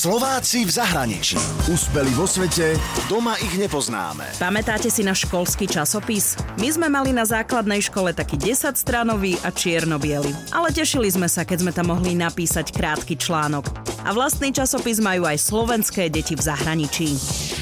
Slováci v zahraničí. Úspeli vo svete, doma ich nepoznáme. Pamätáte si na školský časopis? My sme mali na základnej škole taký 10-stranový a čierno Ale tešili sme sa, keď sme tam mohli napísať krátky článok. A vlastný časopis majú aj slovenské deti v zahraničí.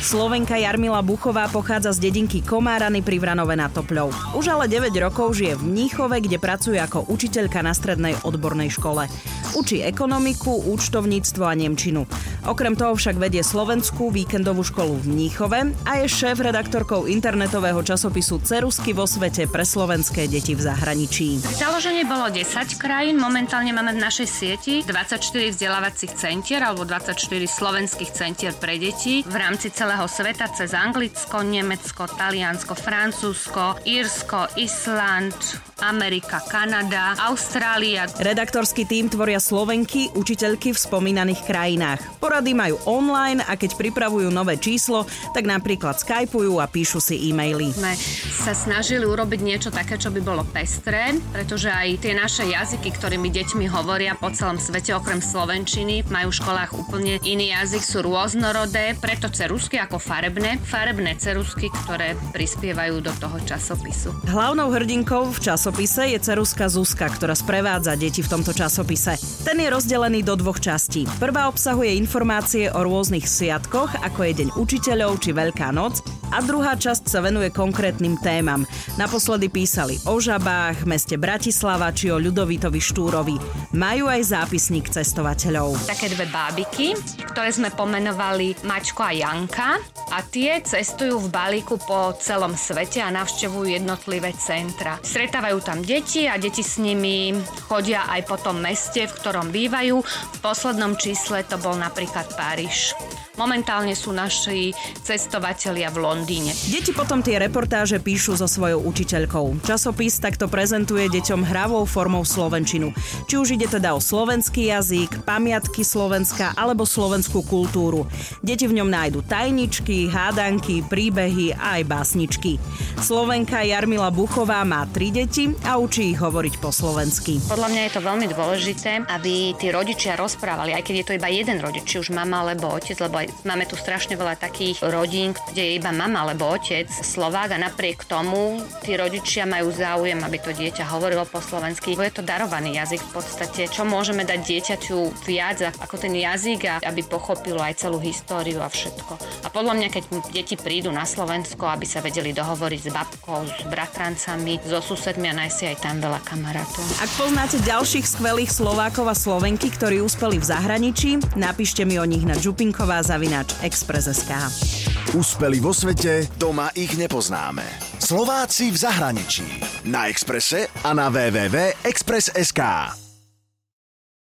Slovenka Jarmila Buchová pochádza z dedinky Komárany pri Vranove na Topľov. Už ale 9 rokov žije v Mníchove, kde pracuje ako učiteľka na strednej odbornej škole. Učí ekonomiku, účtovníctvo a nemčinu. Okrem toho však vedie slovenskú víkendovú školu v Mníchove a je šéf-redaktorkou internetového časopisu Cerusky vo svete pre slovenské deti v zahraničí. Založenie bolo 10 krajín, momentálne máme v našej sieti 24 vzdelávacích centier alebo 24 slovenských centier pre deti v rámci celého sveta cez Anglicko, Nemecko, Taliansko, Francúzsko, Írsko, Island, Amerika, Kanada, Austrália. Redaktorský tým tvoria Slovenky, učiteľky v spomínaných krajinách. Porady majú online a keď pripravujú nové číslo, tak napríklad skypujú a píšu si e-maily. Sme sa snažili urobiť niečo také, čo by bolo pestré, pretože aj tie naše jazyky, ktorými deťmi hovoria po celom svete, okrem slovenčiny, majú v školách úplne iný jazyk, sú rôznorodé, preto cerusky ako farebné, farebné cerusky, ktoré prispievajú do toho časopisu. Hlavnou hrdinkou v časopise je ceruska Zuzka, ktorá sprevádza deti v tomto časopise. Ten je rozdelený do dvoch častí. Prvá obsahuje informácie o rôznych sviatkoch, ako je Deň učiteľov či Veľká noc, a druhá časť sa venuje konkrétnym témam. Naposledy písali o žabách, meste Bratislava či o Ľudovitovi Štúrovi. Majú aj zápisník cestovateľov. Také dve bábiky, ktoré sme pomenovali Mačko a Janka a tie cestujú v balíku po celom svete a navštevujú jednotlivé centra. Stretávajú tam deti a deti s nimi chodia aj po tom meste, v ktorom bývajú. V poslednom čísle to bol napríklad Páriž. Momentálne sú naši cestovatelia v Londýne. Deti potom tie reportáže píšu so svojou učiteľkou. Časopis takto prezentuje deťom hravou formou slovenčinu. Či už ide teda o slovenský jazyk, pamiatky Slovenska alebo slovenskú kultúru. Deti v ňom nájdu tajničky, hádanky, príbehy a aj básničky. Slovenka Jarmila Buchová má tri deti a učí ich hovoriť po slovensky. Podľa mňa je to veľmi dôležité, aby tí rodičia rozprávali, aj keď je to iba jeden rodič, či už mama alebo otec, lebo aj máme tu strašne veľa takých rodín, kde je iba mama alebo otec Slovák a napriek tomu tí rodičia majú záujem, aby to dieťa hovorilo po slovensky. Je to darovaný jazyk v podstate. Čo môžeme dať dieťaťu viac ako ten jazyk aby pochopilo aj celú históriu a všetko. A podľa mňa, keď deti prídu na Slovensko, aby sa vedeli dohovoriť s babkou, s bratrancami, so susedmi a nájsť si aj tam veľa kamarátov. Ak poznáte ďalších skvelých Slovákov a Slovenky, ktorí uspeli v zahraničí, napíšte mi o nich na Čupinková za zavináč Express.sk. Úspeli vo svete, doma ich nepoznáme. Slováci v zahraničí. Na Exprese a na www.express.sk.